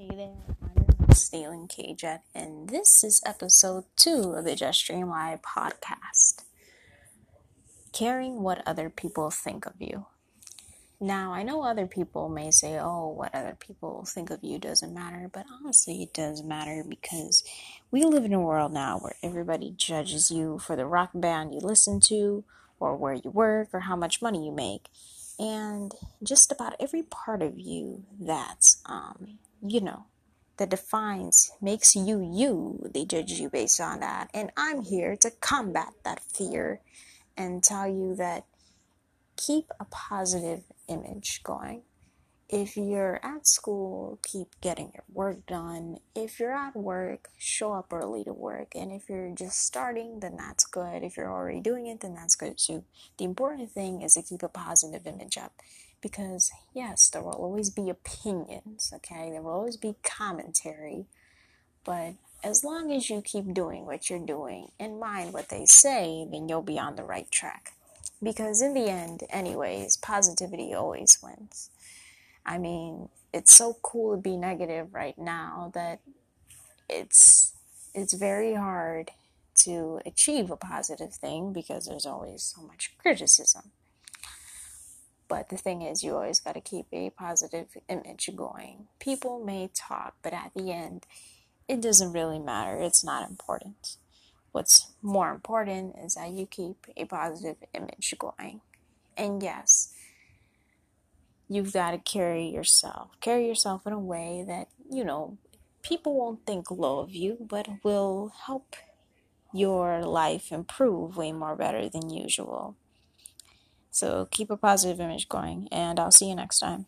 Hey there, I'm your host, Stalin K Jet, and this is episode two of the Just Stream Live podcast. Caring what other people think of you. Now, I know other people may say, oh, what other people think of you doesn't matter, but honestly, it does matter because we live in a world now where everybody judges you for the rock band you listen to, or where you work, or how much money you make. And just about every part of you that's, um, you know, that defines, makes you you, they judge you based on that. And I'm here to combat that fear and tell you that keep a positive image going. If you're at school, keep getting your work done. If you're at work, show up early to work. And if you're just starting, then that's good. If you're already doing it, then that's good too. The important thing is to keep a positive image up because, yes, there will always be opinions, okay? There will always be commentary. But as long as you keep doing what you're doing and mind what they say, then you'll be on the right track. Because in the end, anyways, positivity always wins. I mean, it's so cool to be negative right now that it's it's very hard to achieve a positive thing because there's always so much criticism. But the thing is, you always got to keep a positive image going. People may talk, but at the end, it doesn't really matter. It's not important. What's more important is that you keep a positive image going. And yes, you've got to carry yourself. Carry yourself in a way that, you know, people won't think low of you, but will help your life improve way more better than usual. So keep a positive image going, and I'll see you next time.